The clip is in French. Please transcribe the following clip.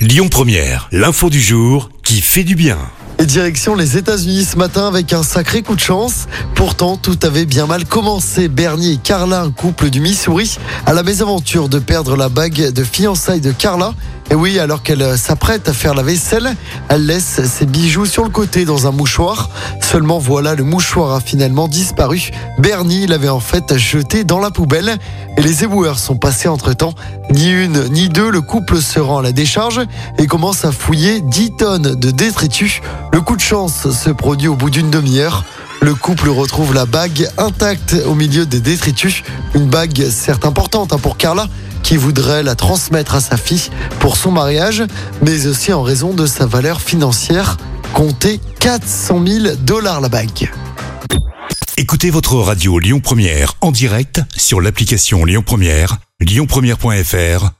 Lyon Première, l'info du jour qui fait du bien. Et direction les États-Unis ce matin avec un sacré coup de chance. Pourtant, tout avait bien mal commencé. Bernie et Carla, un couple du Missouri, à la mésaventure de perdre la bague de fiançailles de Carla. Et oui, alors qu'elle s'apprête à faire la vaisselle, elle laisse ses bijoux sur le côté dans un mouchoir. Seulement voilà, le mouchoir a finalement disparu. Bernie l'avait en fait jeté dans la poubelle et les éboueurs sont passés entre temps. Ni une ni deux, le couple se rend à la décharge et commence à fouiller 10 tonnes de détritus. Le coup de chance se produit au bout d'une demi-heure. Le couple retrouve la bague intacte au milieu des détritus. Une bague certes importante hein, pour Carla qui voudrait la transmettre à sa fille pour son mariage, mais aussi en raison de sa valeur financière. Comptez 400 000 dollars la bague. Écoutez votre radio Lyon Première en direct sur l'application Lyon Première, lyonpremière.fr